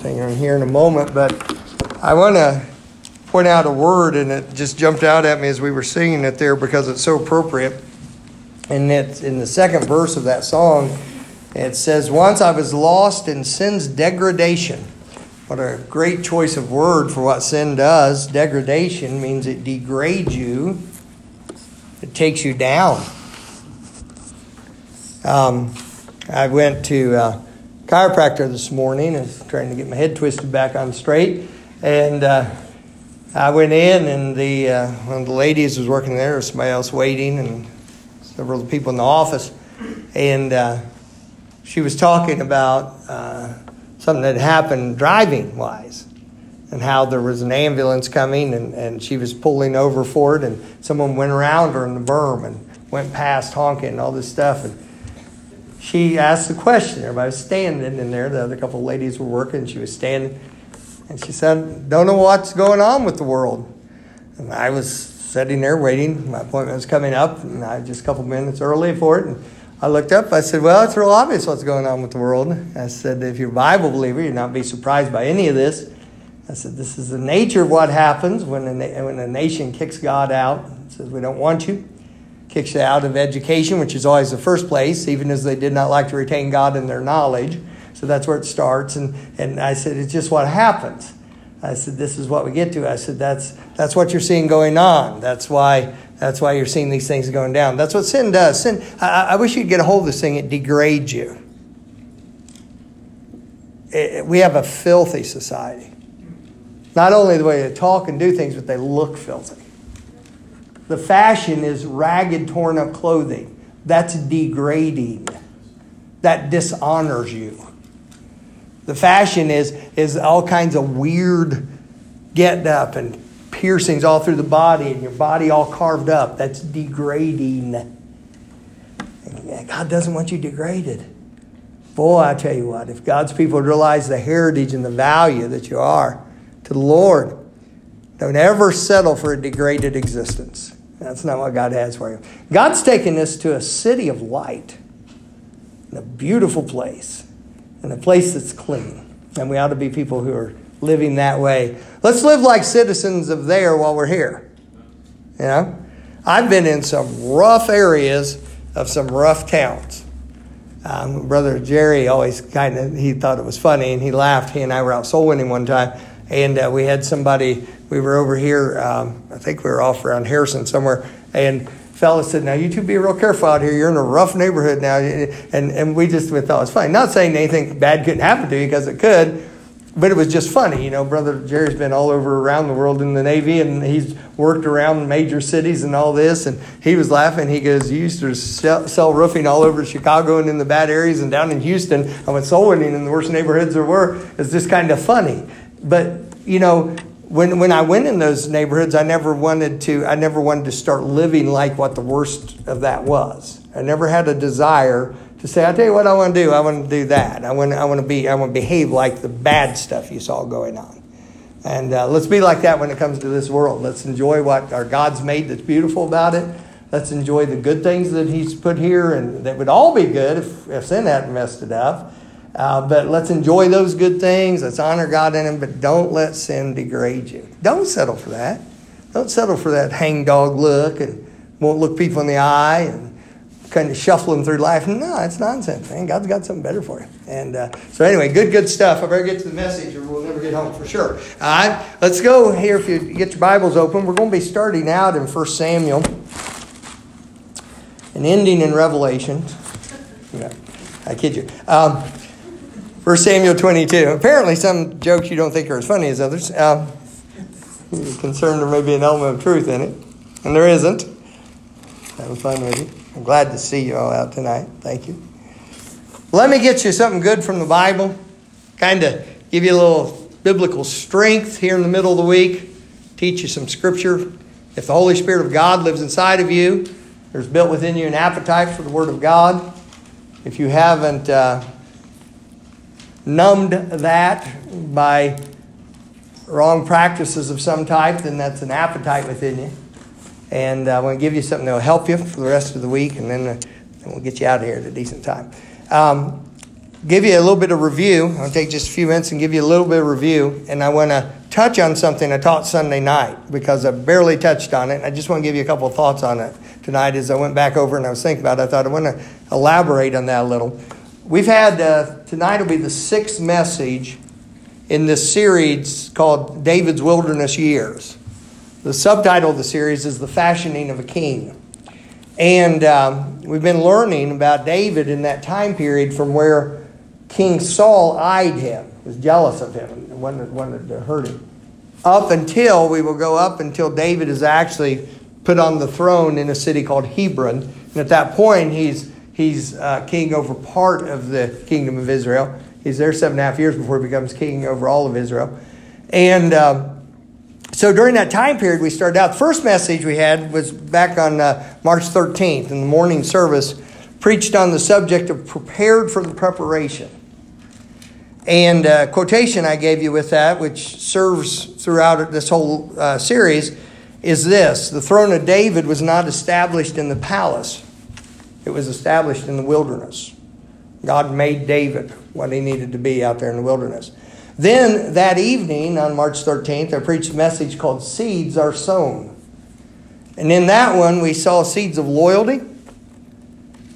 everything on here in a moment, but I want to point out a word, and it just jumped out at me as we were singing it there because it's so appropriate. And it's in the second verse of that song. It says, Once I was lost in sin's degradation. What a great choice of word for what sin does. Degradation means it degrades you, it takes you down. Um, I went to uh, chiropractor this morning and trying to get my head twisted back on straight. And uh, I went in, and the uh, one of the ladies was working there, or somebody else waiting, and several people in the office. And uh, she was talking about uh, something that happened driving wise and how there was an ambulance coming and, and she was pulling over for it and someone went around her in the berm and went past honking and all this stuff and she asked the question everybody was standing in there the other couple of ladies were working she was standing and she said don't know what's going on with the world and i was sitting there waiting my appointment was coming up and i was just a couple minutes early for it and I looked up. I said, "Well, it's real obvious what's going on with the world." I said, "If you're a Bible believer, you'd not be surprised by any of this." I said, "This is the nature of what happens when a, when a nation kicks God out. And says we don't want you, kicks you out of education, which is always the first place, even as they did not like to retain God in their knowledge. So that's where it starts. And and I said, it's just what happens." I said, "This is what we get to." I said, "That's that's what you're seeing going on. That's why." That's why you're seeing these things going down. That's what sin does. Sin, I, I wish you'd get a hold of this thing, it degrades you. It, we have a filthy society. Not only the way they talk and do things, but they look filthy. The fashion is ragged, torn up clothing. That's degrading. That dishonors you. The fashion is, is all kinds of weird get up and piercings all through the body and your body all carved up. That's degrading. God doesn't want you degraded. Boy, I tell you what, if God's people realize the heritage and the value that you are to the Lord, don't ever settle for a degraded existence. That's not what God has for you. God's taken us to a city of light, in a beautiful place, and a place that's clean. And we ought to be people who are living that way. Let's live like citizens of there while we're here. You know? I've been in some rough areas of some rough towns. Um, Brother Jerry always kind of, he thought it was funny and he laughed. He and I were out soul winning one time and uh, we had somebody, we were over here, um, I think we were off around Harrison somewhere, and fella said, now you two be real careful out here. You're in a rough neighborhood now. And, and we just we thought it was funny. Not saying anything bad couldn't happen to you because it could, but it was just funny. You know, Brother Jerry's been all over around the world in the Navy, and he's worked around major cities and all this. And he was laughing. He goes, "You used to sell, sell roofing all over Chicago and in the bad areas, and down in Houston. I went soul winning in the worst neighborhoods there were. It's just kind of funny." But you know, when when I went in those neighborhoods, I never wanted to. I never wanted to start living like what the worst of that was. I never had a desire to say, I tell you what I want to do. I want to do that. I want, I want to be, I want to behave like the bad stuff you saw going on. And uh, let's be like that when it comes to this world. Let's enjoy what our God's made that's beautiful about it. Let's enjoy the good things that He's put here, and that would all be good if, if sin hadn't messed it up. Uh, but let's enjoy those good things. Let's honor God in them, but don't let sin degrade you. Don't settle for that. Don't settle for that hangdog look and won't look people in the eye and kind of shuffling through life. No, it's nonsense, man. God's got something better for you. And uh, so, anyway, good, good stuff. I better get to the message or we'll never get home for sure. All right, let's go here. If you get your Bibles open, we're going to be starting out in 1 Samuel and ending in Revelation. Yeah, I kid you. Um, 1 Samuel 22. Apparently, some jokes you don't think are as funny as others. Um, you're concerned there may be an element of truth in it, and there isn't. Having fun with you. I'm glad to see you all out tonight. Thank you. Let me get you something good from the Bible, kind of give you a little biblical strength here in the middle of the week, teach you some scripture. If the Holy Spirit of God lives inside of you, there's built within you an appetite for the Word of God. If you haven't uh, numbed that by wrong practices of some type, then that's an appetite within you. And I want to give you something that will help you for the rest of the week, and then, uh, we'll get you out of here at a decent time. Um, give you a little bit of review. I'll take just a few minutes and give you a little bit of review. And I want to touch on something I taught Sunday night because I barely touched on it. I just want to give you a couple of thoughts on it tonight as I went back over and I was thinking about it. I thought I want to elaborate on that a little. We've had, uh, tonight will be the sixth message in this series called David's Wilderness Years. The subtitle of the series is The Fashioning of a King. And um, we've been learning about David in that time period from where King Saul eyed him, was jealous of him, and wanted, wanted to hurt him. Up until, we will go up until David is actually put on the throne in a city called Hebron. And at that point, he's, he's uh, king over part of the kingdom of Israel. He's there seven and a half years before he becomes king over all of Israel. And um, so during that time period, we started out. The first message we had was back on uh, March 13th in the morning service, preached on the subject of prepared for the preparation. And uh, quotation I gave you with that, which serves throughout this whole uh, series, is this The throne of David was not established in the palace, it was established in the wilderness. God made David what he needed to be out there in the wilderness. Then that evening on March 13th, I preached a message called Seeds Are Sown. And in that one, we saw seeds of loyalty,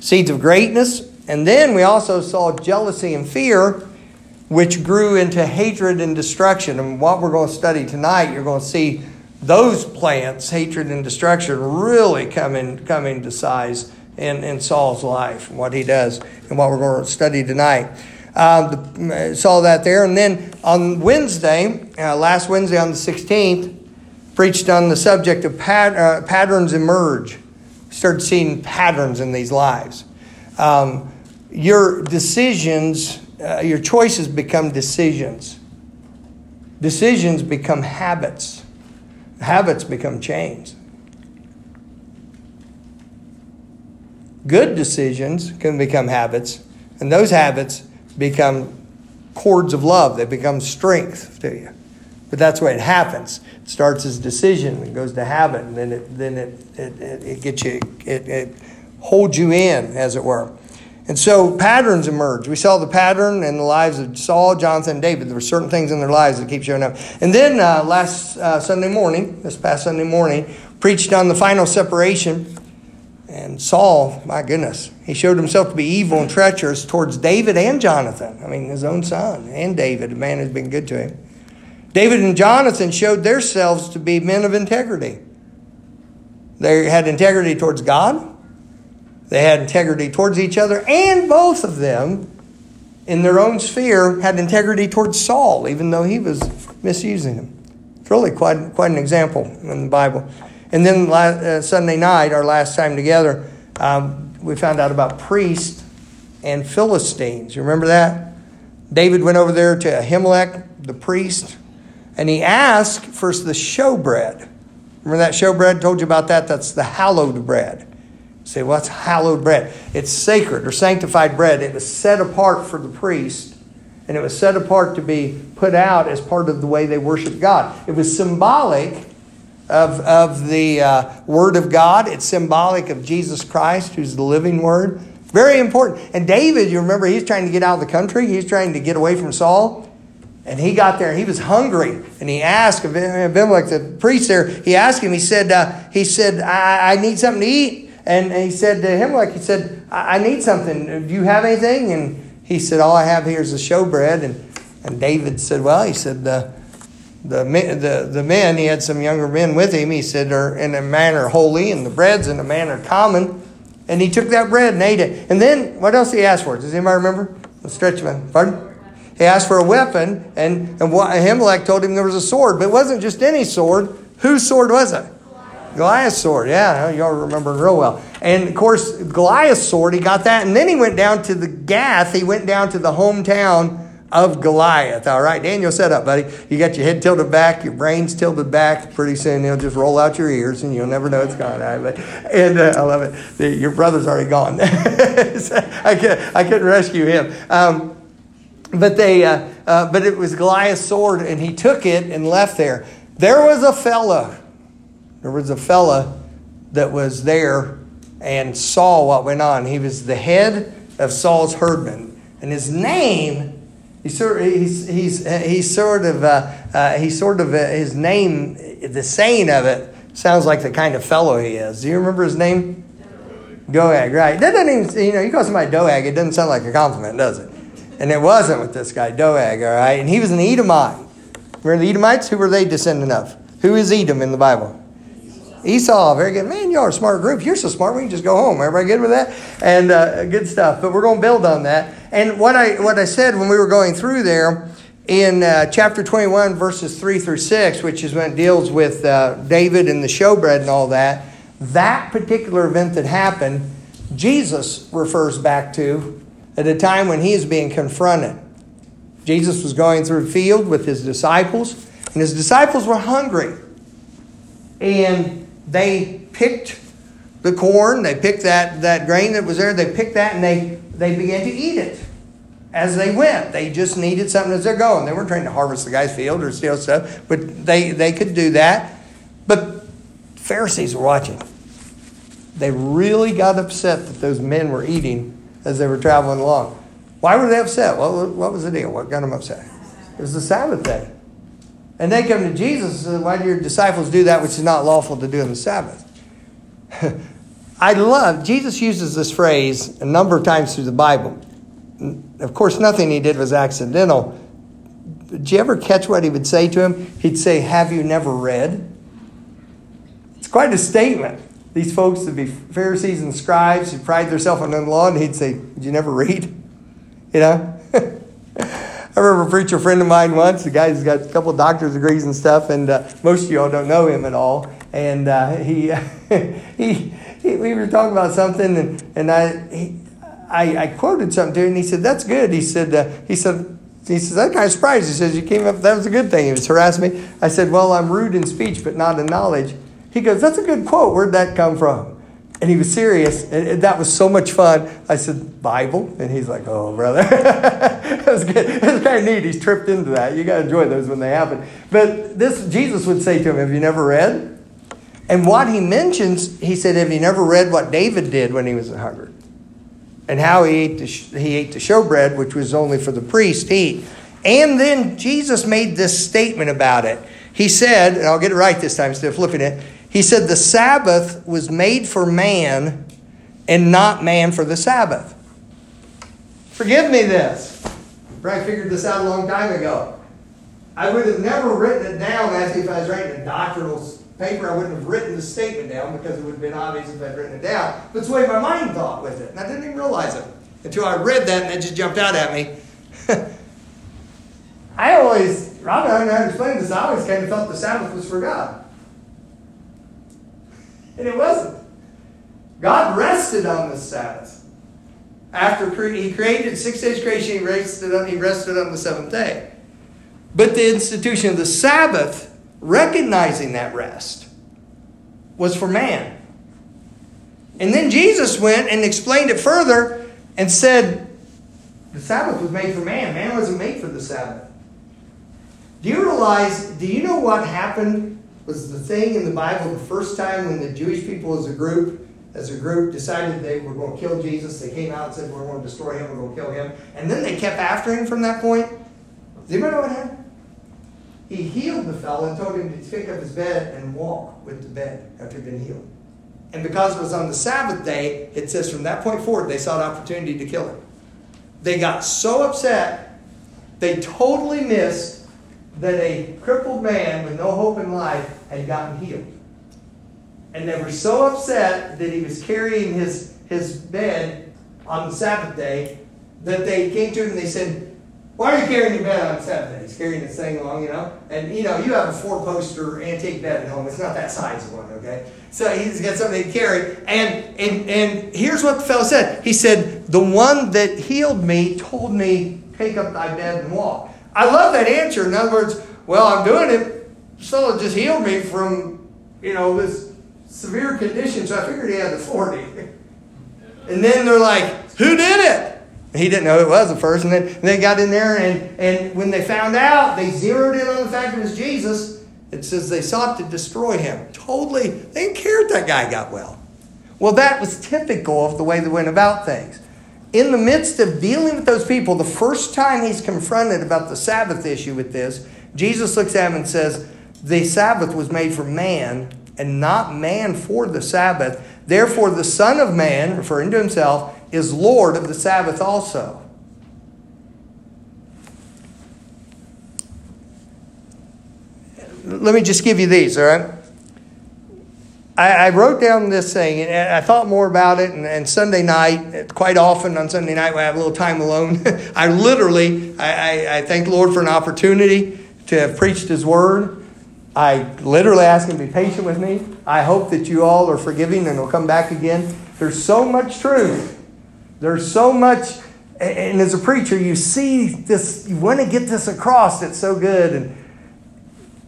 seeds of greatness, and then we also saw jealousy and fear, which grew into hatred and destruction. And what we're going to study tonight, you're going to see those plants, hatred and destruction, really coming, coming to size in, in Saul's life, what he does, and what we're going to study tonight. Uh, the, saw that there. And then on Wednesday, uh, last Wednesday on the 16th, preached on the subject of pat, uh, patterns emerge. Started seeing patterns in these lives. Um, your decisions, uh, your choices become decisions. Decisions become habits. Habits become chains. Good decisions can become habits, and those habits become cords of love. They become strength to you. But that's the way it happens. It starts as decision, it goes to habit, and then it then it it, it, it gets you it, it holds you in, as it were. And so patterns emerge. We saw the pattern in the lives of Saul, Jonathan, and David. There were certain things in their lives that keep showing up. And then uh, last uh, Sunday morning, this past Sunday morning, preached on the final separation and Saul, my goodness, he showed himself to be evil and treacherous towards David and Jonathan. I mean, his own son and David, a man who's been good to him. David and Jonathan showed themselves to be men of integrity. They had integrity towards God, they had integrity towards each other, and both of them, in their own sphere, had integrity towards Saul, even though he was misusing him. It's really quite, quite an example in the Bible. And then uh, Sunday night, our last time together, um, we found out about priests and Philistines. You remember that? David went over there to Ahimelech, the priest, and he asked for the showbread. Remember that showbread? Told you about that. That's the hallowed bread. You say, what's hallowed bread? It's sacred or sanctified bread. It was set apart for the priest, and it was set apart to be put out as part of the way they worship God. It was symbolic of, of the uh, Word of God. It's symbolic of Jesus Christ, who's the living Word. Very important. And David, you remember, he's trying to get out of the country. He's trying to get away from Saul. And he got there, he was hungry. And he asked Abimelech, the priest there, he asked him, he said, uh, he said I, I, need something to eat. And he said to Ahimelech, he said, I, I need something. Do you have anything? And he said, all I have here is a showbread. And, and David said, well, he said, uh, the, the, the men, he had some younger men with him, he said, are in a manner holy, and the bread's in a manner common. And he took that bread and ate it. And then, what else he asked for? Does anybody remember? Let's stretch man. Pardon? He asked for a weapon, and, and Ahimelech told him there was a sword. But it wasn't just any sword. Whose sword was it? Goliath's sword, yeah, y'all remember real well. And of course, Goliath's sword, he got that, and then he went down to the Gath, he went down to the hometown of Goliath. All right, Daniel, set up, buddy. You got your head tilted back, your brain's tilted back. Pretty soon he'll just roll out your ears, and you'll never know it's gone. Right? And uh, I love it. The, your brother's already gone. I, could, I couldn't rescue him. Um, but they, uh, uh, but it was Goliath's sword, and he took it and left there. There was a fella. There was a fella that was there and saw what went on. He was the head of Saul's herdmen And his name, he's sort of, he's, he's, he's sort of, uh, uh, he's sort of, uh, his name, the saying of it sounds like the kind of fellow he is. Do you remember his name? Doeg, right. That doesn't even, you know, you call somebody Doeg, it doesn't sound like a compliment, does it? And it wasn't with this guy, Doeg, all right? And he was an Edomite. Remember the Edomites? Who were they descendant of? Who is Edom in the Bible? Esau, very good. Man, you are a smart group. You're so smart, we can just go home. Everybody good with that? And uh, good stuff. But we're going to build on that. And what I, what I said when we were going through there in uh, chapter 21, verses 3 through 6, which is when it deals with uh, David and the showbread and all that, that particular event that happened, Jesus refers back to at a time when he is being confronted. Jesus was going through a field with his disciples, and his disciples were hungry. And they picked the corn, they picked that, that grain that was there, they picked that and they, they began to eat it as they went. They just needed something as they're going. They weren't trying to harvest the guy's field or steal stuff, but they, they could do that. But Pharisees were watching. They really got upset that those men were eating as they were traveling along. Why were they upset? What, what was the deal? What got them upset? It was the Sabbath day. And they come to Jesus and say, Why do your disciples do that which is not lawful to do on the Sabbath? I love, Jesus uses this phrase a number of times through the Bible. Of course, nothing he did was accidental. Did you ever catch what he would say to him? He'd say, Have you never read? It's quite a statement. These folks would be Pharisees and scribes who pride themselves on the law, and he'd say, Did you never read? You know? I remember a preacher friend of mine once, the guy's got a couple of doctor's degrees and stuff, and uh, most of y'all don't know him at all. And uh, he, he, he, we were talking about something, and, and I, he, I, I quoted something to him, and he said, That's good. He said, uh, he said, he says, I'm kind of surprised. He says, You came up, that was a good thing. He was harassing me. I said, Well, I'm rude in speech, but not in knowledge. He goes, That's a good quote. Where'd that come from? And he was serious. And that was so much fun. I said, Bible? And he's like, oh, brother. that was good. Was kind of neat. He's tripped into that. You got to enjoy those when they happen. But this, Jesus would say to him, Have you never read? And what he mentions, he said, Have you never read what David did when he was a hungry? And how he ate the, he ate the showbread, which was only for the priest to eat. And then Jesus made this statement about it. He said, and I'll get it right this time instead of flipping it. He said the Sabbath was made for man and not man for the Sabbath. Forgive me this. I figured this out a long time ago. I would have never written it down as if I was writing a doctrinal paper. I wouldn't have written the statement down because it would have been obvious if I'd written it down. But it's the way my mind thought with it. And I didn't even realize it until I read that and it just jumped out at me. I always, Robin, I don't know how to explain this. I always kind of thought the Sabbath was for God. And it wasn't. God rested on the Sabbath. After he created six days creation, he rested on, he rested on the seventh day. But the institution of the Sabbath, recognizing that rest, was for man. And then Jesus went and explained it further and said, the Sabbath was made for man. Man wasn't made for the Sabbath. Do you realize, do you know what happened was the thing in the Bible the first time when the Jewish people as a group, as a group, decided they were going to kill Jesus. They came out and said, We're going to destroy him, we're going to kill him. And then they kept after him from that point. Does anybody know what happened? He healed the fellow and told him to pick up his bed and walk with the bed after he'd been healed. And because it was on the Sabbath day, it says from that point forward, they sought opportunity to kill him. They got so upset, they totally missed that a crippled man with no hope in life had gotten healed. And they were so upset that he was carrying his, his bed on the Sabbath day that they came to him and they said, Why are you carrying your bed on Saturday? He's carrying this thing along, you know. And you know, you have a four poster antique bed at home. It's not that size one, okay? So he's got something to carry. And and and here's what the fellow said. He said, The one that healed me told me, Take up thy bed and walk. I love that answer. In other words, well, I'm doing it. So it just healed me from, you know, this severe condition. So I figured he had the 40. And then they're like, who did it? He didn't know it was at first. And then and they got in there, and, and when they found out, they zeroed in on the fact it was Jesus. It says they sought to destroy him. Totally, they didn't care if that guy got well. Well, that was typical of the way they went about things. in the midst of dealing with those people, the first time he's confronted about the Sabbath issue with this, Jesus looks at him and says, The Sabbath was made for man, and not man for the Sabbath. Therefore, the Son of Man, referring to himself, is Lord of the Sabbath also. Let me just give you these, all right? I, I wrote down this thing and I thought more about it. And, and, Sunday night, quite often on Sunday night, when I have a little time alone, I literally, I, I, I thank Lord for an opportunity to have preached His Word. I literally ask Him to be patient with me. I hope that you all are forgiving and will come back again. There's so much truth. There's so much, and as a preacher, you see this, you want to get this across. It's so good. And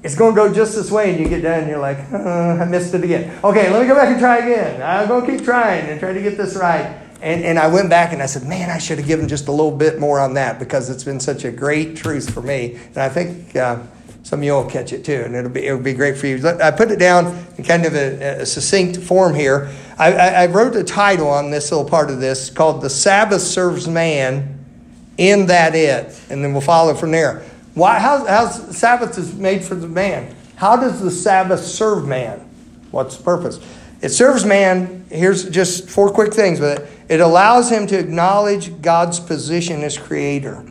it's going to go just this way, and you get done, and you're like, uh, I missed it again. Okay, let me go back and try again. I'm going to keep trying and try to get this right. And, and I went back and I said, man, I should have given just a little bit more on that because it's been such a great truth for me. And I think uh, some of you will catch it too, and it'll be, it'll be great for you. I put it down in kind of a, a succinct form here. I, I, wrote a title on this little part of this called The Sabbath Serves Man, in that it. And then we'll follow from there. Why, how, how's Sabbath is made for the man? How does the Sabbath serve man? What's the purpose? It serves man. Here's just four quick things with it. It allows him to acknowledge God's position as creator.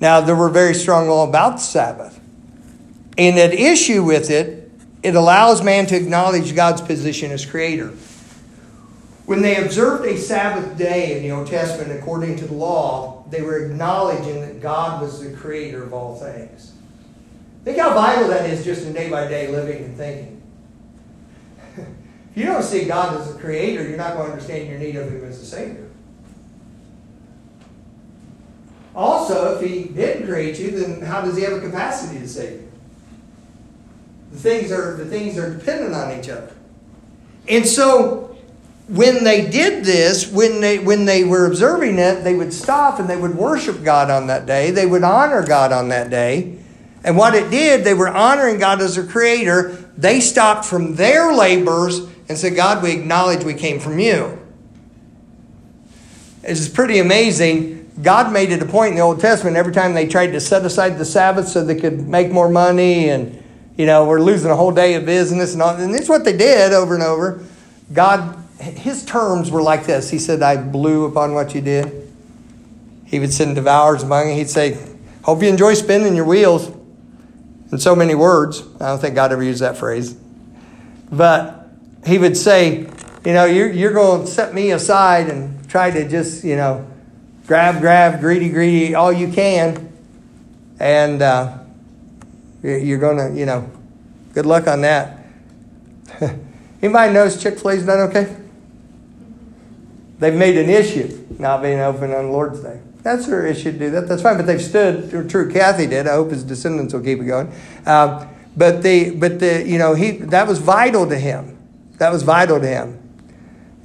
Now, there were very strong law about the Sabbath. And at issue with it, it allows man to acknowledge God's position as creator. When they observed a Sabbath day in the Old Testament according to the law, they were acknowledging that God was the creator of all things. Think how vital that is just in day by day living and thinking. if you don't see God as the creator, you're not going to understand your need of Him as a Savior. Also, if He didn't create you, then how does He have a capacity to save you? The things are, the things are dependent on each other. And so when they did this, when they, when they were observing it, they would stop and they would worship God on that day. They would honor God on that day. And what it did, they were honoring God as their creator. They stopped from their labors and said, God, we acknowledge we came from you. It's pretty amazing. God made it a point in the Old Testament every time they tried to set aside the Sabbath so they could make more money and, you know, we're losing a whole day of business and all. And that's what they did over and over. God his terms were like this. He said, I blew upon what you did. He would send devours among you. He'd say, Hope you enjoy spinning your wheels. In so many words. I don't think God ever used that phrase. But he would say, You know, you're, you're going to set me aside and try to just, you know, grab, grab, greedy, greedy, all you can. And uh, you're going to, you know, good luck on that. Anybody knows Chick fil A's done okay? They've made an issue not being open on Lord's Day. That's their issue to do that. That's fine, but they've stood. Truett Cathy did. I hope his descendants will keep it going. Um, but the, but the, you know, he that was vital to him. That was vital to him.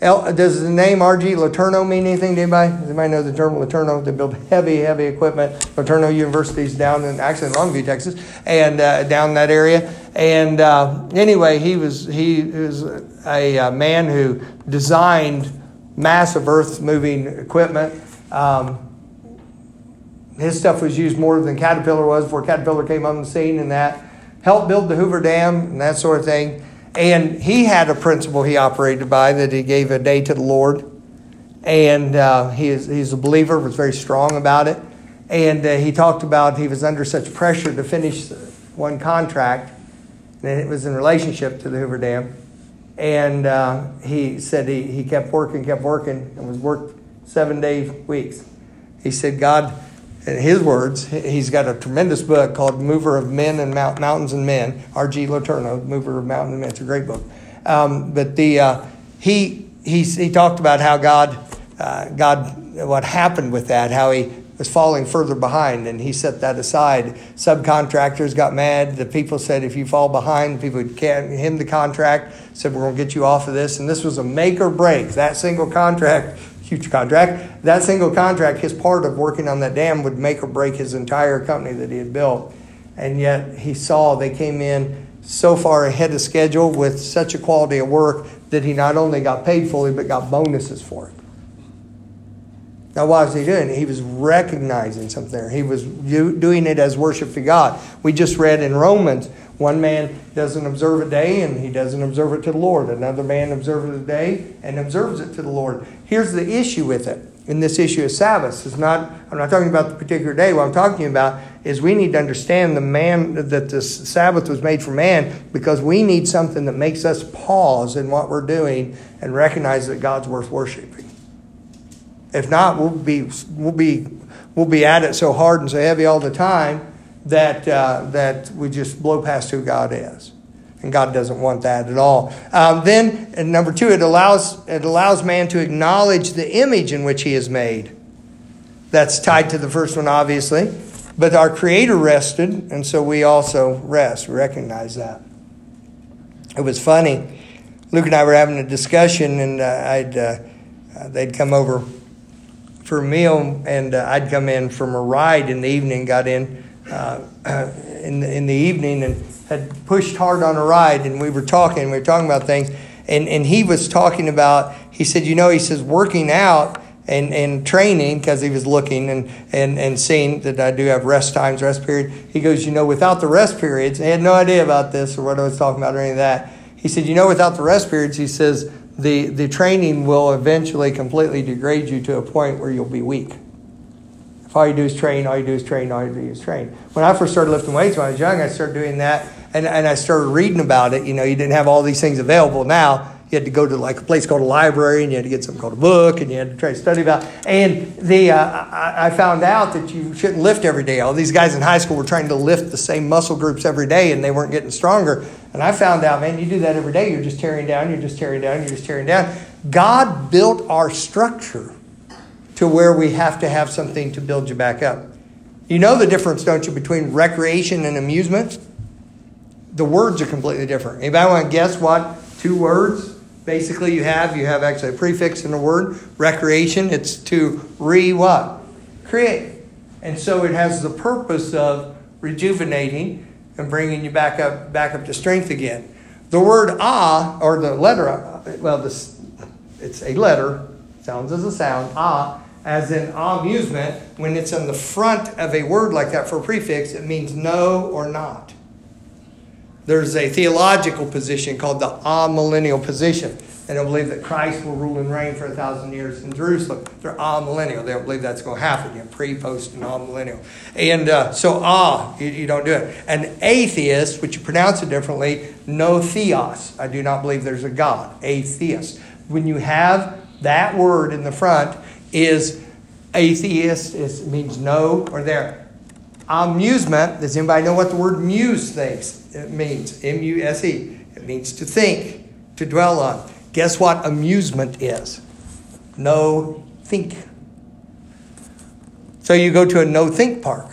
Does the name R.G. Letourneau mean anything to anybody? Does anybody know the term Letourneau? They build heavy, heavy equipment. Letourneau University is down in actually in Longview, Texas, and uh, down that area. And uh, anyway, he was he was a, a man who designed massive earth moving equipment. Um, his stuff was used more than Caterpillar was before Caterpillar came on the scene, and that helped build the Hoover Dam and that sort of thing. And he had a principle he operated by that he gave a day to the Lord. And uh, he is, he's a believer, was very strong about it. And uh, he talked about he was under such pressure to finish one contract, and it was in relationship to the Hoover Dam and uh, he said he, he kept working, kept working, and was worked seven day weeks. He said, God, in his words, he's got a tremendous book called Mover of Men and Mount, Mountains and Men, R.G. Letourneau, Mover of Mountains and Men. It's a great book. Um, but the, uh, he, he, he talked about how God, uh, God, what happened with that, how he was falling further behind, and he set that aside. Subcontractors got mad. The people said, if you fall behind, people would him the contract, said, we're going to get you off of this. And this was a make or break. That single contract, huge contract, that single contract, his part of working on that dam would make or break his entire company that he had built. And yet he saw they came in so far ahead of schedule with such a quality of work that he not only got paid fully, but got bonuses for it. Now, why was he doing? He was recognizing something there. He was doing it as worship to God. We just read in Romans one man doesn't observe a day and he doesn't observe it to the Lord. Another man observes a day and observes it to the Lord. Here's the issue with it. In this issue of Sabbath, is not. I'm not talking about the particular day. What I'm talking about is we need to understand the man that the Sabbath was made for man because we need something that makes us pause in what we're doing and recognize that God's worth worshiping. If not, we'll be we'll be we'll be at it so hard and so heavy all the time that uh, that we just blow past who God is, and God doesn't want that at all. Um, then, number two, it allows it allows man to acknowledge the image in which he is made. That's tied to the first one, obviously, but our Creator rested, and so we also rest. We recognize that. It was funny. Luke and I were having a discussion, and uh, I'd uh, they'd come over for a meal, and uh, I'd come in from a ride in the evening, got in uh, in, the, in the evening, and had pushed hard on a ride, and we were talking, we were talking about things, and, and he was talking about, he said, you know, he says, working out and, and training, because he was looking and, and, and seeing that I do have rest times, rest period. He goes, you know, without the rest periods, he had no idea about this or what I was talking about or any of that. He said, you know, without the rest periods, he says, the, the training will eventually completely degrade you to a point where you'll be weak. If all you do is train, all you do is train, all you do is train. When I first started lifting weights when I was young, I started doing that and, and I started reading about it. You know, you didn't have all these things available now. You had to go to like a place called a library and you had to get something called a book and you had to try to study about. And the uh, I, I found out that you shouldn't lift every day. All these guys in high school were trying to lift the same muscle groups every day and they weren't getting stronger. And I found out, man, you do that every day, you're just tearing down, you're just tearing down, you're just tearing down. God built our structure to where we have to have something to build you back up. You know the difference, don't you, between recreation and amusement? The words are completely different. Anybody want to guess what two words basically you have? You have actually a prefix in the word. Recreation, it's to re what? Create. And so it has the purpose of rejuvenating and bringing you back up back up to strength again. The word ah, or the letter, well, this, it's a letter, sounds as a sound, ah, as in amusement, when it's in the front of a word like that for a prefix, it means no or not. There's a theological position called the amillennial position. They believe that Christ will rule and reign for a thousand years in Jerusalem. They're amillennial. They don't believe that's going to happen yet. Pre, post, and amillennial. And uh, so, ah, you, you, don't do it. An atheist, which you pronounce it differently, no theos. I do not believe there's a God. Atheist. When you have that word in the front, is atheist, it means no or there. Amusement, does anybody know what the word muse thinks? It means M U S E. It means to think, to dwell on. Guess what amusement is? No think. So you go to a no think park.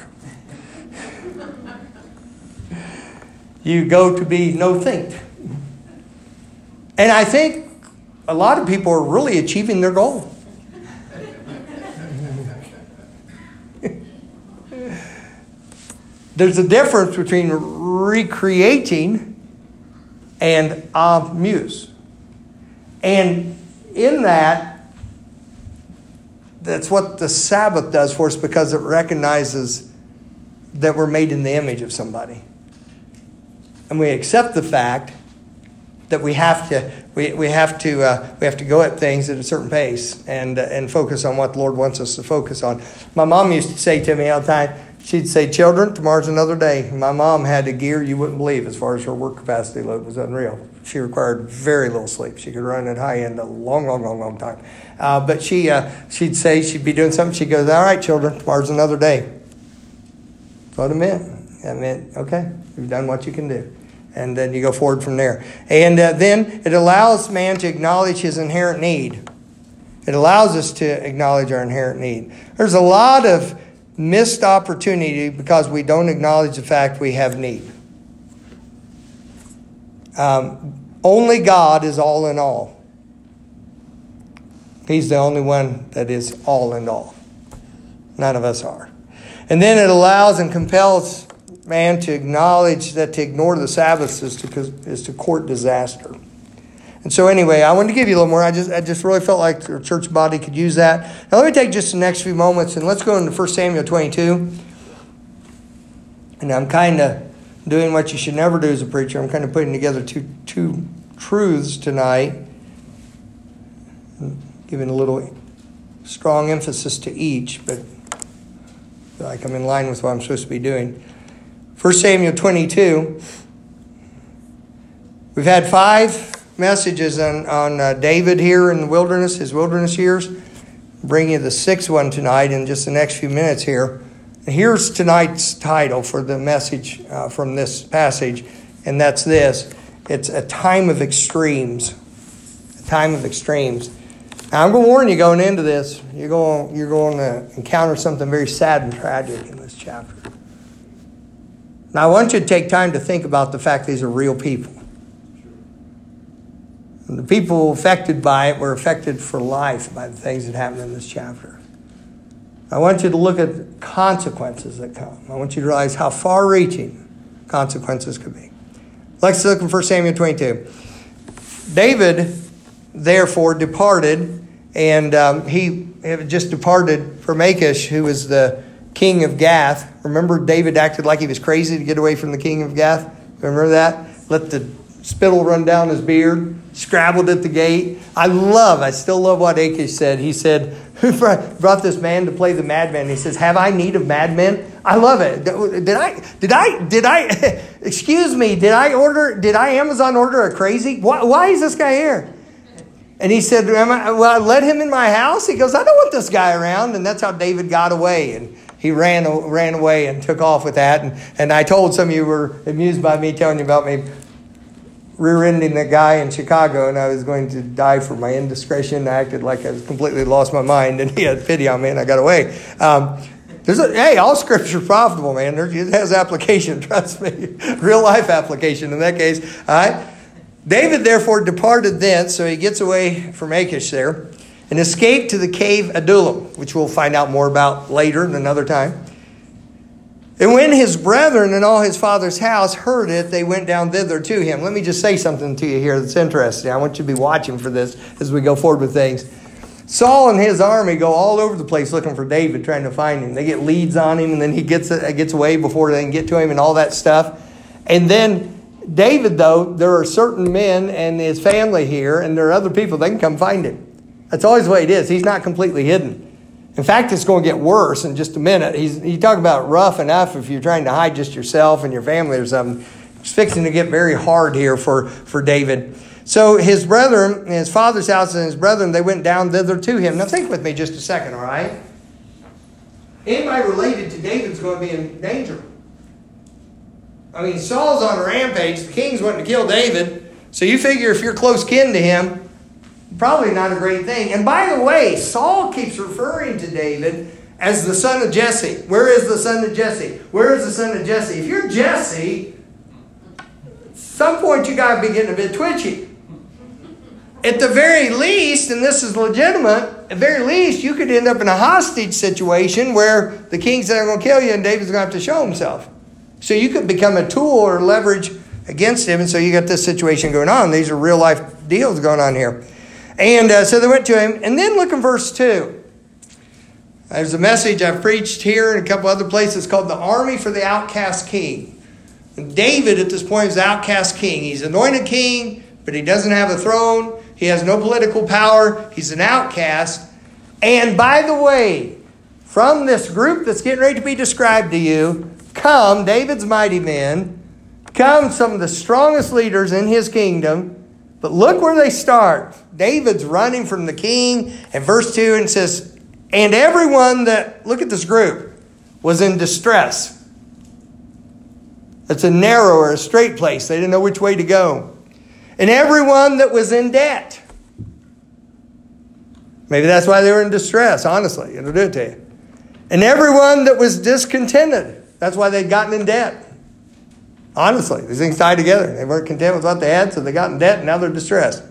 you go to be no think. And I think a lot of people are really achieving their goal. There's a difference between recreating and amuse. And in that, that's what the Sabbath does for us because it recognizes that we're made in the image of somebody. And we accept the fact that we have to we, we have to uh, we have to go at things at a certain pace and uh, and focus on what the Lord wants us to focus on. My mom used to say to me all the time, She'd say, Children, tomorrow's another day. My mom had a gear you wouldn't believe as far as her work capacity load was unreal. She required very little sleep. She could run at high end a long, long, long, long time. Uh, but she, uh, she'd say she'd be doing something. She goes, All right, children, tomorrow's another day. What it meant. That meant, okay, you've done what you can do. And then you go forward from there. And uh, then it allows man to acknowledge his inherent need. It allows us to acknowledge our inherent need. There's a lot of missed opportunity because we don't acknowledge the fact we have need. Um, only God is all in all. He's the only one that is all in all. None of us are. And then it allows and compels man to acknowledge that to ignore the Sabbath is to, is to court disaster. And so anyway, I wanted to give you a little more. I just I just really felt like the church body could use that. Now let me take just the next few moments and let's go into 1 Samuel 22. And I'm kind of doing what you should never do as a preacher. I'm kind of putting together two two truths tonight, giving a little strong emphasis to each, but like I'm in line with what I'm supposed to be doing. 1 Samuel 22. We've had five messages on, on uh, David here in the wilderness, his wilderness years. bring you the sixth one tonight in just the next few minutes here. Here's tonight's title for the message uh, from this passage, and that's this it's a time of extremes. A time of extremes. Now, I'm going to warn you going into this, you're going, you're going to encounter something very sad and tragic in this chapter. Now, I want you to take time to think about the fact these are real people. And the people affected by it were affected for life by the things that happened in this chapter. I want you to look at consequences that come. I want you to realize how far reaching consequences could be. Let's look at 1 Samuel 22. David, therefore, departed, and um, he had just departed from Achish, who was the king of Gath. Remember, David acted like he was crazy to get away from the king of Gath? Remember that? Let the spittle run down his beard, scrabbled at the gate. I love, I still love what Achish said. He said, Who brought this man to play the madman? He says, Have I need of madmen? I love it. Did I, did I, did I, excuse me, did I order, did I Amazon order a crazy? Why, why is this guy here? And he said, I, Well, I let him in my house. He goes, I don't want this guy around. And that's how David got away. And he ran, ran away and took off with that. And, and I told some of you were amused by me telling you about me rear-ending that guy in Chicago, and I was going to die for my indiscretion. I acted like I was completely lost my mind, and he had pity on me, and I got away. Um, there's a, hey, all scripture profitable, man. There, it has application, trust me, real life application in that case. All right. David therefore departed thence, so he gets away from Achish there, and escaped to the cave Adullam, which we'll find out more about later in another time. And when his brethren and all his father's house heard it, they went down thither to him. Let me just say something to you here that's interesting. I want you to be watching for this as we go forward with things. Saul and his army go all over the place looking for David, trying to find him. They get leads on him, and then he gets, uh, gets away before they can get to him and all that stuff. And then David, though, there are certain men and his family here, and there are other people, they can come find him. That's always the way it is. He's not completely hidden. In fact, it's going to get worse in just a minute. He's, you talk about rough enough if you're trying to hide just yourself and your family or something. It's fixing to get very hard here for, for David. So his brethren, his father's house and his brethren, they went down thither to him. Now think with me just a second, all right? Anybody related to David's going to be in danger. I mean, Saul's on a rampage. The king's wanting to kill David. So you figure if you're close kin to him, probably not a great thing. And by the way, Saul keeps referring to David as the son of Jesse. Where is the son of Jesse? Where is the son of Jesse? If you're Jesse, some point you got to be getting a bit twitchy. At the very least, and this is legitimate, at the very least, you could end up in a hostage situation where the king said, I'm going to kill you, and David's going to have to show himself. So you could become a tool or leverage against him, and so you got this situation going on. These are real life deals going on here. And uh, so they went to him. And then look in verse 2. There's a message I've preached here and a couple other places called The Army for the Outcast King. And David, at this point, is outcast king. He's anointed king, but he doesn't have a throne. He has no political power. He's an outcast. And by the way, from this group that's getting ready to be described to you, come David's mighty men, come some of the strongest leaders in his kingdom. But look where they start. David's running from the king, and verse 2 and says, And everyone that, look at this group, was in distress. It's a narrow or a straight place. They didn't know which way to go. And everyone that was in debt. Maybe that's why they were in distress, honestly. It'll do it to you. And everyone that was discontented. That's why they'd gotten in debt. Honestly, these things tie together. They weren't content with what they had, so they got in debt, and now they're distressed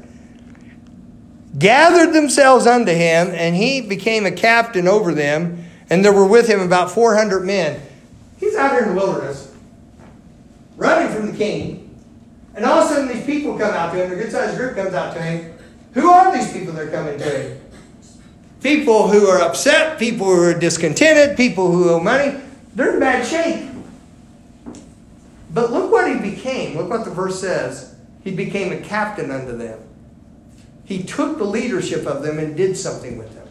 gathered themselves unto him, and he became a captain over them, and there were with him about 400 men. He's out here in the wilderness, running from the king, And all of a sudden, these people come out to him, a good sized group comes out to him. Who are these people that are coming to him? People who are upset, people who are discontented, people who owe money. They're in bad shape. But look what he became. Look what the verse says. He became a captain unto them. He took the leadership of them and did something with them.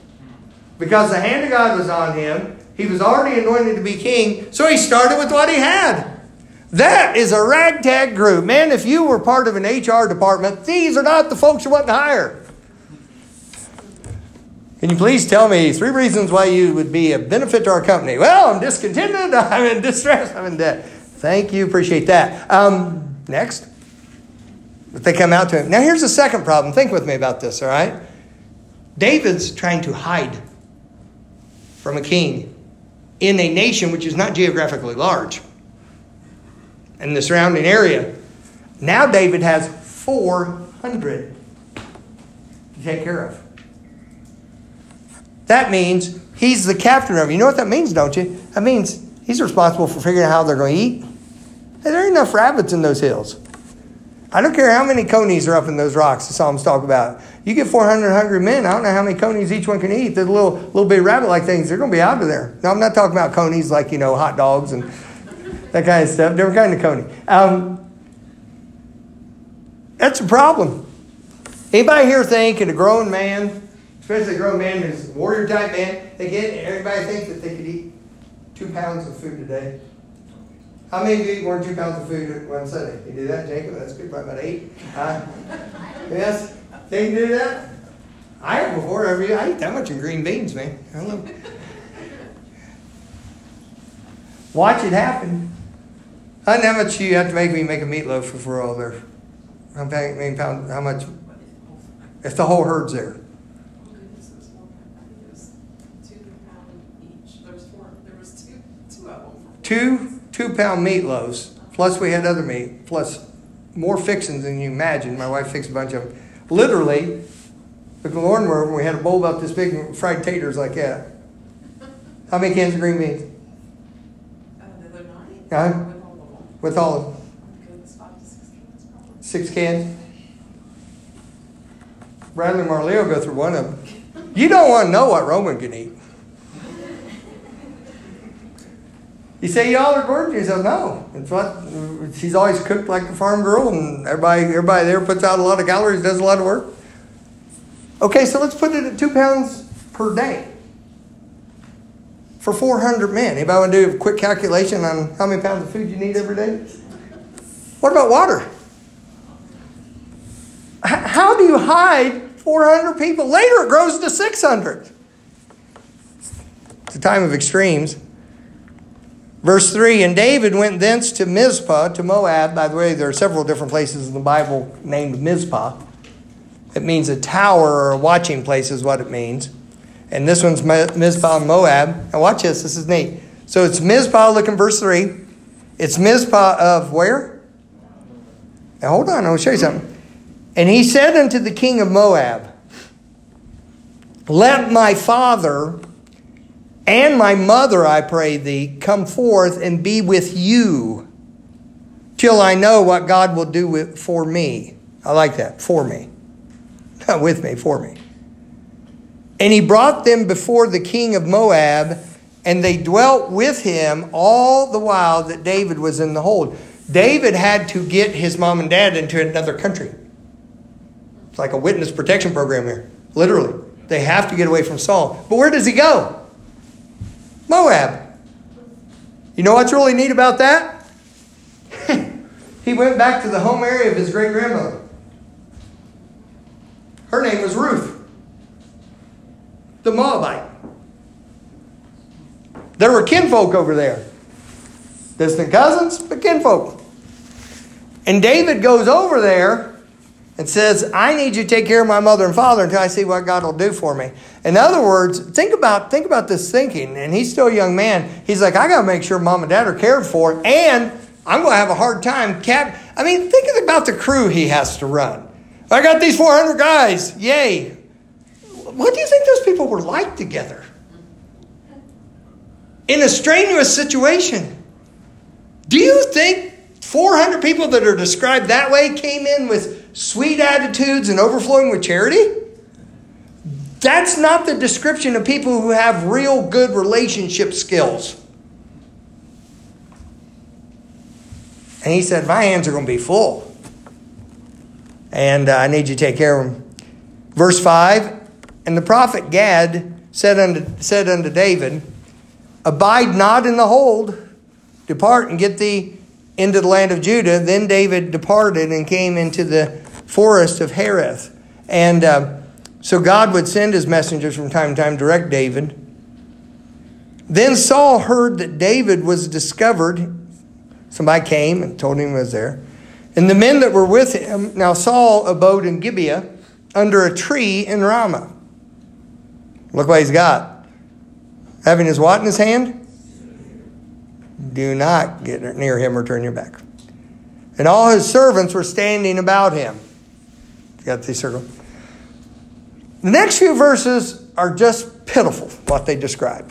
Because the hand of God was on him, he was already anointed to be king, so he started with what he had. That is a ragtag group. Man, if you were part of an HR department, these are not the folks you want to hire. Can you please tell me three reasons why you would be a benefit to our company? Well, I'm discontented, I'm in distress, I'm in debt. Thank you, appreciate that. Um, next. But they come out to him. Now, here's the second problem. Think with me about this, all right? David's trying to hide from a king in a nation which is not geographically large and the surrounding area. Now David has 400 to take care of. That means he's the captain of. You know what that means, don't you? That means he's responsible for figuring out how they're going to eat. There ain't enough rabbits in those hills. I don't care how many conies are up in those rocks the Psalms talk about. You get 400 hungry men, I don't know how many conies each one can eat. The little, little bit rabbit like things, they're going to be out of there. Now, I'm not talking about conies like, you know, hot dogs and that kind of stuff, different kind of coney. Um, that's a problem. Anybody here think a grown man, especially a grown man who's a warrior type man, they get everybody thinks that they could eat two pounds of food a day? How many of you eat more than two pounds of food one Sunday? You do that, Jacob? That's good, probably about eight. Uh, yes? Can you do that? I have before every I eat that much in green beans, man. I love Watch it happen. I know how much you have to make me make a meatloaf if we're all there. How many pounds? How much? If the whole herd's there. Two two pound meatloaves, plus we had other meat, plus more fixings than you imagine. My wife fixed a bunch of them. Literally, the Lord were we had a bowl about this big, fried taters like that. How many cans of green beans? Uh, the other night? Huh? With all of them. With all of them. Goodness, five to six cans. Six cans. Bradley Marley will go through one of them. You don't want to know what Roman can eat. You say y'all are gorgeous. I no. It's what she's always cooked like a farm girl, and everybody everybody there puts out a lot of calories, does a lot of work. Okay, so let's put it at two pounds per day for 400 men. Anybody want to do a quick calculation on how many pounds of food you need every day? What about water? How do you hide 400 people? Later it grows to 600. It's a time of extremes. Verse 3 And David went thence to Mizpah, to Moab. By the way, there are several different places in the Bible named Mizpah. It means a tower or a watching place, is what it means. And this one's Mi- Mizpah, Moab. And watch this. This is neat. So it's Mizpah, look in verse 3. It's Mizpah of where? Now, hold on. I'll show you something. And he said unto the king of Moab, Let my father and my mother, I pray thee, come forth and be with you till I know what God will do with, for me. I like that, for me. Not with me, for me. And he brought them before the king of Moab, and they dwelt with him all the while that David was in the hold. David had to get his mom and dad into another country. It's like a witness protection program here, literally. They have to get away from Saul. But where does he go? Moab. You know what's really neat about that? he went back to the home area of his great grandmother. Her name was Ruth, the Moabite. There were kinfolk over there. Distant cousins, but kinfolk. And David goes over there and says, I need you to take care of my mother and father until I see what God will do for me. In other words, think about think about this thinking. And he's still a young man. He's like, I gotta make sure mom and dad are cared for, and I'm gonna have a hard time cap I mean, think about the crew he has to run. I got these 400 guys. Yay. What do you think those people were like together? In a strenuous situation. Do you think 400 people that are described that way came in with sweet attitudes and overflowing with charity? That's not the description of people who have real good relationship skills. And he said, My hands are going to be full. And uh, I need you to take care of them. Verse 5 And the prophet Gad said unto, said unto David, Abide not in the hold, depart and get thee into the land of Judah. Then David departed and came into the forest of Hereth. And uh, so God would send his messengers from time to time, direct David. Then Saul heard that David was discovered. Somebody came and told him he was there. And the men that were with him, now Saul abode in Gibeah under a tree in Ramah. Look what he's got. Having his what in his hand? Do not get near him or turn your back. And all his servants were standing about him. Got the circle. The next few verses are just pitiful, what they describe.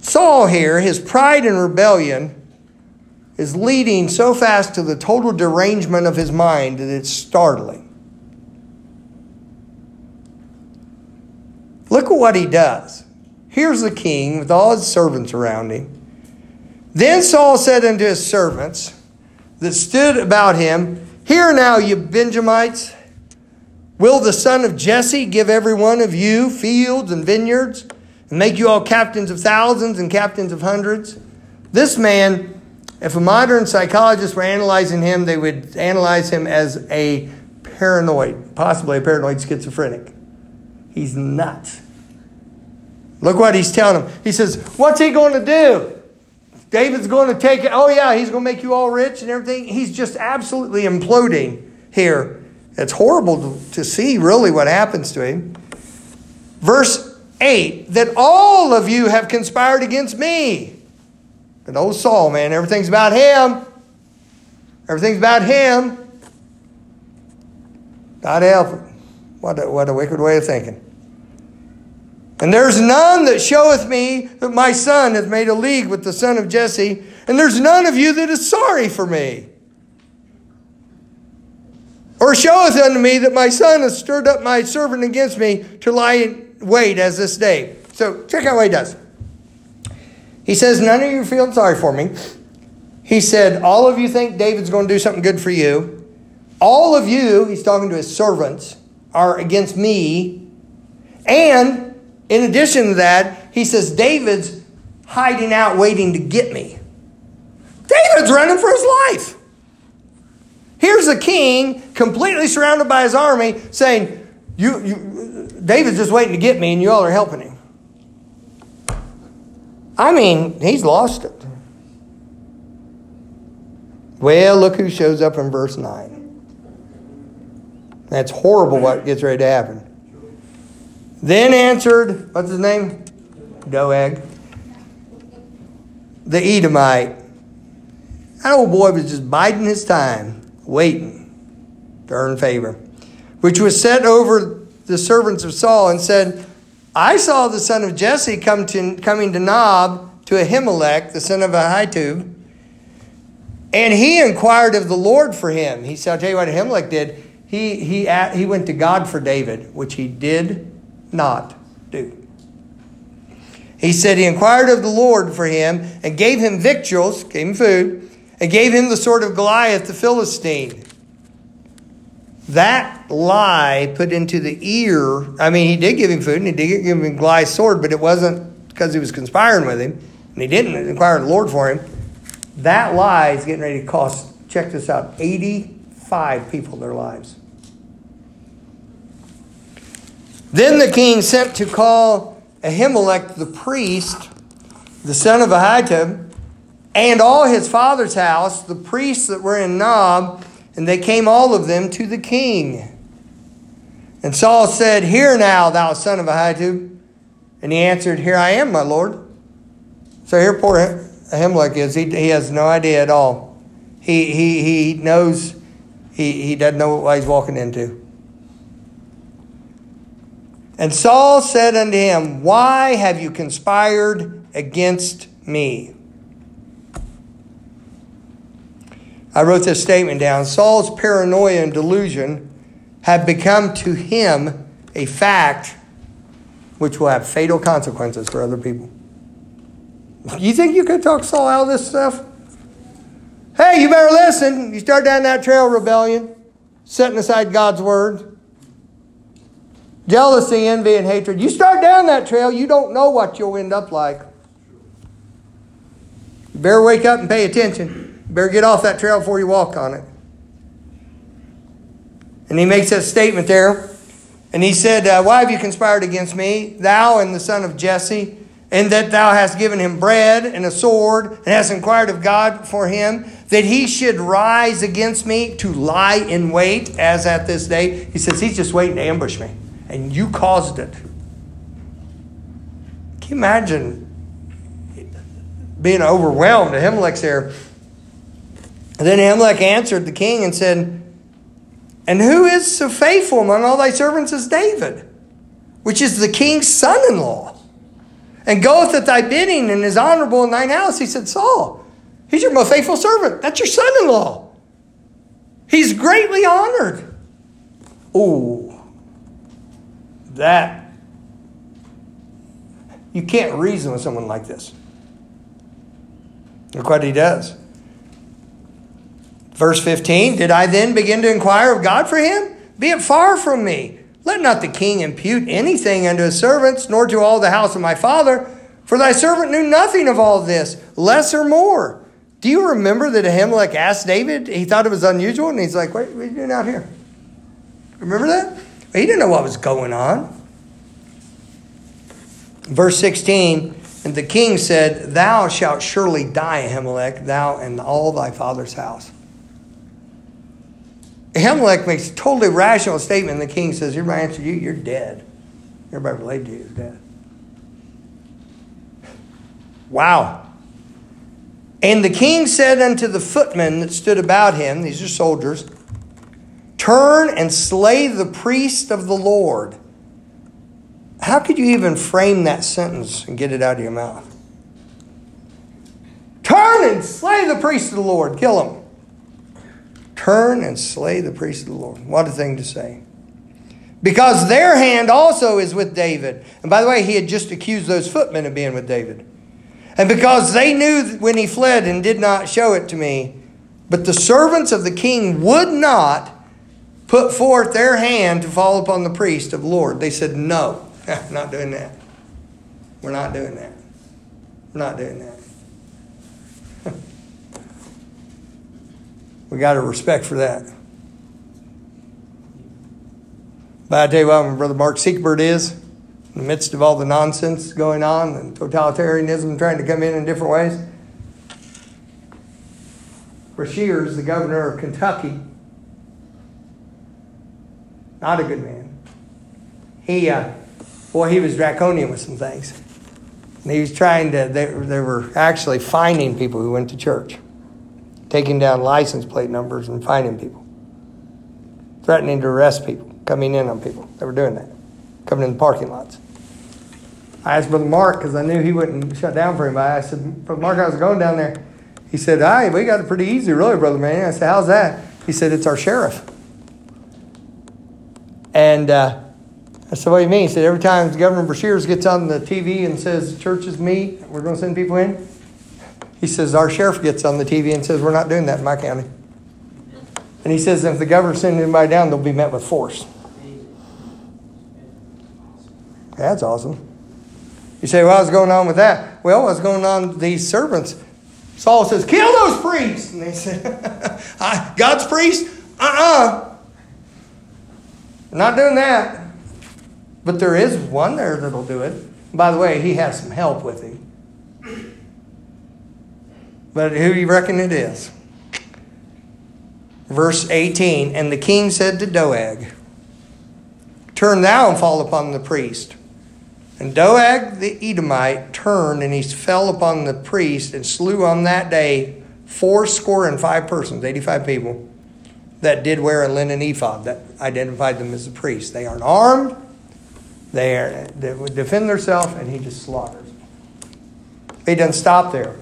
Saul here, his pride and rebellion is leading so fast to the total derangement of his mind that it's startling. Look at what he does. Here's the king with all his servants around him. Then Saul said unto his servants that stood about him, Hear now, you Benjamites, will the son of Jesse give every one of you fields and vineyards, and make you all captains of thousands and captains of hundreds? This man, if a modern psychologist were analyzing him, they would analyze him as a paranoid, possibly a paranoid schizophrenic. He's nuts. Look what he's telling them. He says, What's he going to do? David's going to take it. Oh, yeah, he's going to make you all rich and everything. He's just absolutely imploding here. It's horrible to, see, really, what happens to him. Verse 8 that all of you have conspired against me. And old Saul, man, everything's about him. Everything's about him. God help him. What a, what a wicked way of thinking. And there's none that showeth me that my son hath made a league with the son of Jesse, and there's none of you that is sorry for me. Or showeth unto me that my son hath stirred up my servant against me to lie in wait as this day. So check out what he does. He says, None of you feeling sorry for me. He said, All of you think David's going to do something good for you. All of you, he's talking to his servants, are against me. And in addition to that, he says, David's hiding out waiting to get me. David's running for his life. Here's the king, completely surrounded by his army, saying, you, you, David's just waiting to get me, and you all are helping him. I mean, he's lost it. Well, look who shows up in verse 9. That's horrible what gets ready to happen. Then answered, what's his name? Doeg. The Edomite. That old boy was just biding his time, waiting to earn favor, which was set over the servants of Saul and said, I saw the son of Jesse come to, coming to Nob to Ahimelech, the son of Ahitub, and he inquired of the Lord for him. He said, I'll tell you what Ahimelech did. He, he, he went to God for David, which he did not do. He said he inquired of the Lord for him and gave him victuals, gave him food, and gave him the sword of Goliath the Philistine. That lie put into the ear, I mean, he did give him food and he did give him Goliath's sword, but it wasn't because he was conspiring with him and he didn't inquire of the Lord for him. That lie is getting ready to cost, check this out, 85 people their lives. Then the king sent to call Ahimelech the priest, the son of Ahitub, and all his father's house, the priests that were in Nob, and they came all of them to the king. And Saul said, Hear now, thou son of Ahitub. And he answered, Here I am, my lord. So here poor Ahimelech is. He, he has no idea at all. He, he, he knows, he, he doesn't know what he's walking into. And Saul said unto him, Why have you conspired against me? I wrote this statement down. Saul's paranoia and delusion have become to him a fact which will have fatal consequences for other people. You think you could talk Saul out of this stuff? Hey, you better listen. You start down that trail rebellion, setting aside God's word jealousy, envy, and hatred. You start down that trail, you don't know what you'll end up like. You better wake up and pay attention. You better get off that trail before you walk on it. And he makes that statement there. And he said, uh, Why have you conspired against me, thou and the son of Jesse, and that thou hast given him bread and a sword, and hast inquired of God for him, that he should rise against me to lie in wait, as at this day? He says, He's just waiting to ambush me. And you caused it. Can you imagine being overwhelmed? Ahimelech's there. And then Ahimelech answered the king and said, and who is so faithful among all thy servants as David, which is the king's son in law, and goeth at thy bidding and is honorable in thine house? He said, Saul, he's your most faithful servant. That's your son in law. He's greatly honored. Oh, that. You can't reason with someone like this. Look what he does. Verse 15 Did I then begin to inquire of God for him? Be it far from me. Let not the king impute anything unto his servants, nor to all the house of my father, for thy servant knew nothing of all this, less or more. Do you remember that Ahimelech asked David? He thought it was unusual, and he's like, What are you doing out here? Remember that? He didn't know what was going on. Verse 16 And the king said, Thou shalt surely die, Ahimelech, thou and all thy father's house. Ahimelech makes a totally rational statement, and the king says, Here's my answer to you, you're dead. Everybody related to you is dead. Wow. And the king said unto the footmen that stood about him, these are soldiers, Turn and slay the priest of the Lord. How could you even frame that sentence and get it out of your mouth? Turn and slay the priest of the Lord. Kill him. Turn and slay the priest of the Lord. What a thing to say. Because their hand also is with David. And by the way, he had just accused those footmen of being with David. And because they knew when he fled and did not show it to me, but the servants of the king would not put forth their hand to fall upon the priest of the Lord. They said, No, not doing that. We're not doing that. We're not doing that. We got a respect for that. But I tell you what, my brother Mark Siegberg is, in the midst of all the nonsense going on and totalitarianism trying to come in in different ways. Beshears, the governor of Kentucky, not a good man. He, uh, boy, he was draconian with some things. And he was trying to, they, they were actually finding people who went to church taking down license plate numbers and finding people, threatening to arrest people, coming in on people. They were doing that, coming in the parking lots. I asked Brother Mark because I knew he wouldn't shut down for anybody. I said, Brother Mark, I was going down there. He said, "Hi, we got it pretty easy, really, Brother Man." I said, "How's that?" He said, "It's our sheriff." And uh, I said, "What do you mean?" He said, "Every time Governor Beshears gets on the TV and says churches meet, we're going to send people in." He says, Our sheriff gets on the TV and says, We're not doing that in my county. And he says, If the governor sends anybody down, they'll be met with force. That's awesome. You say, Well, what's going on with that? Well, what's going on with these servants? Saul says, Kill those priests. And they said, God's priest? Uh uh-uh. Uh. Not doing that. But there is one there that'll do it. By the way, he has some help with him. But who do you reckon it is? Verse 18 And the king said to Doeg, Turn thou and fall upon the priest. And Doeg the Edomite turned and he fell upon the priest and slew on that day fourscore and five persons, 85 people, that did wear a linen ephod that identified them as the priests. They aren't armed, they, are, they would defend themselves, and he just slaughters them. He doesn't stop there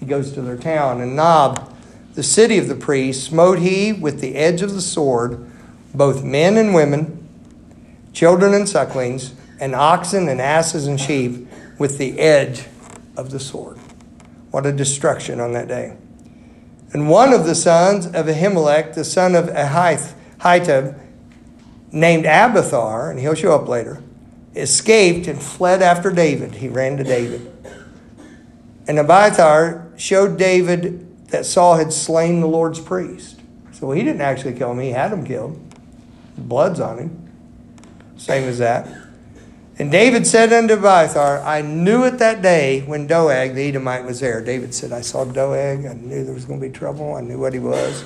he goes to their town. And Nob, the city of the priests, smote he with the edge of the sword both men and women, children and sucklings, and oxen and asses and sheep with the edge of the sword. What a destruction on that day. And one of the sons of Ahimelech, the son of Ahitub, named Abiathar, and he'll show up later, escaped and fled after David. He ran to David. And Abiathar showed David that Saul had slain the Lord's priest. So he didn't actually kill him, he had him killed. Blood's on him. Same as that. And David said unto Abiathar, I knew it that day when Doeg the Edomite was there. David said, I saw Doeg. I knew there was going to be trouble. I knew what he was.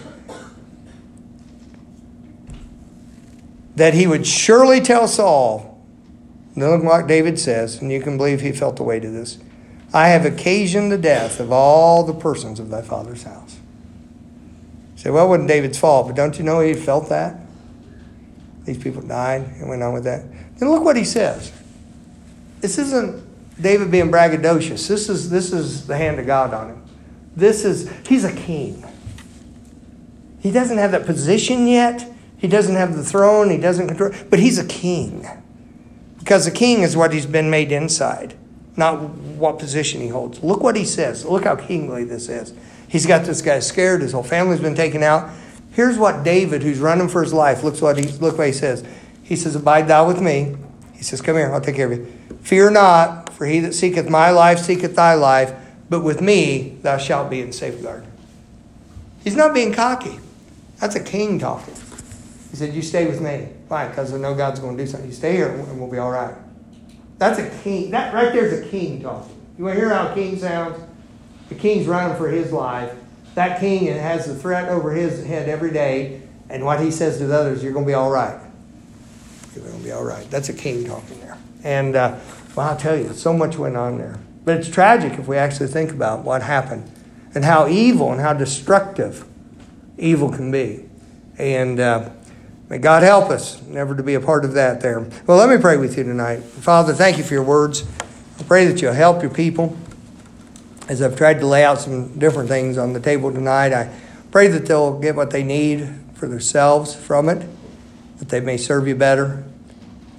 That he would surely tell Saul, then look what David says, and you can believe he felt the weight of this. I have occasioned the death of all the persons of thy father's house. You say, well, it wasn't David's fault, but don't you know he felt that? These people died and went on with that. Then look what he says. This isn't David being braggadocious. This is, this is the hand of God on him. This is, he's a king. He doesn't have that position yet. He doesn't have the throne. He doesn't control, but he's a king. Because a king is what he's been made inside, not what position he holds. Look what he says. Look how kingly this is. He's got this guy scared. His whole family's been taken out. Here's what David, who's running for his life, looks what he look what he says. He says, Abide thou with me. He says, Come here, I'll take care of you. Fear not, for he that seeketh my life seeketh thy life, but with me thou shalt be in safeguard. He's not being cocky. That's a king talking. He said, You stay with me. Why? Because I know God's going to do something. You stay here and we'll be all right. That's a king. That right there is a king talking. You want to hear how a king sounds? The king's running for his life. That king has the threat over his head every day, and what he says to the others, you're going to be all right. Going to be all right. That's a king talking there. And, uh, well, I'll tell you, so much went on there. But it's tragic if we actually think about what happened and how evil and how destructive evil can be. And uh, may God help us never to be a part of that there. Well, let me pray with you tonight. Father, thank you for your words. I pray that you'll help your people as I've tried to lay out some different things on the table tonight, I pray that they'll get what they need for themselves from it, that they may serve you better.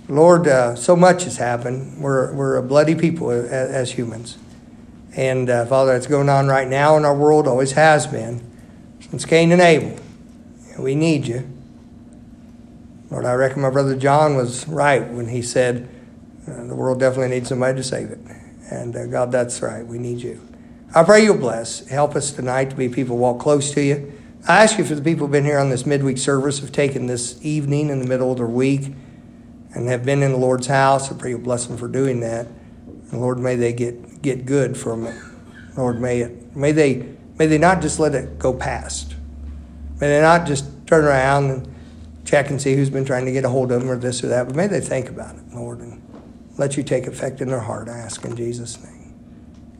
Lord, uh, so much has happened. We're, we're a bloody people as, as humans. And uh, Father, it's going on right now in our world, always has been, since Cain and Abel. We need you. Lord, I reckon my brother John was right when he said uh, the world definitely needs somebody to save it. And uh, God, that's right. We need you. I pray you'll bless. Help us tonight to be people walk close to you. I ask you for the people who've been here on this midweek service, have taken this evening in the middle of their week and have been in the Lord's house. I pray you'll bless them for doing that. And Lord, may they get, get good from it. Lord, may it may they may they not just let it go past. May they not just turn around and check and see who's been trying to get a hold of them or this or that, but may they think about it, Lord, and let you take effect in their heart. I ask in Jesus' name.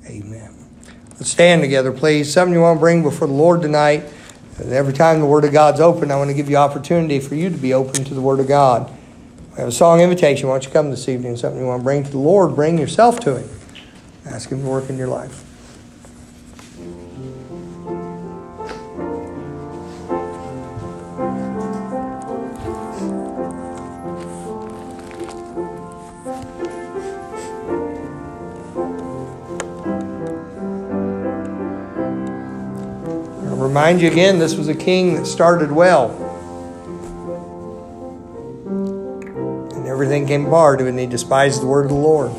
Amen. Let's stand together, please. Something you want to bring before the Lord tonight. Every time the Word of God's open, I want to give you opportunity for you to be open to the Word of God. We have a song invitation. Why don't you come this evening? Something you want to bring to the Lord, bring yourself to Him. Ask Him to work in your life. Remind you again, this was a king that started well. And everything came barred when he despised the word of the Lord.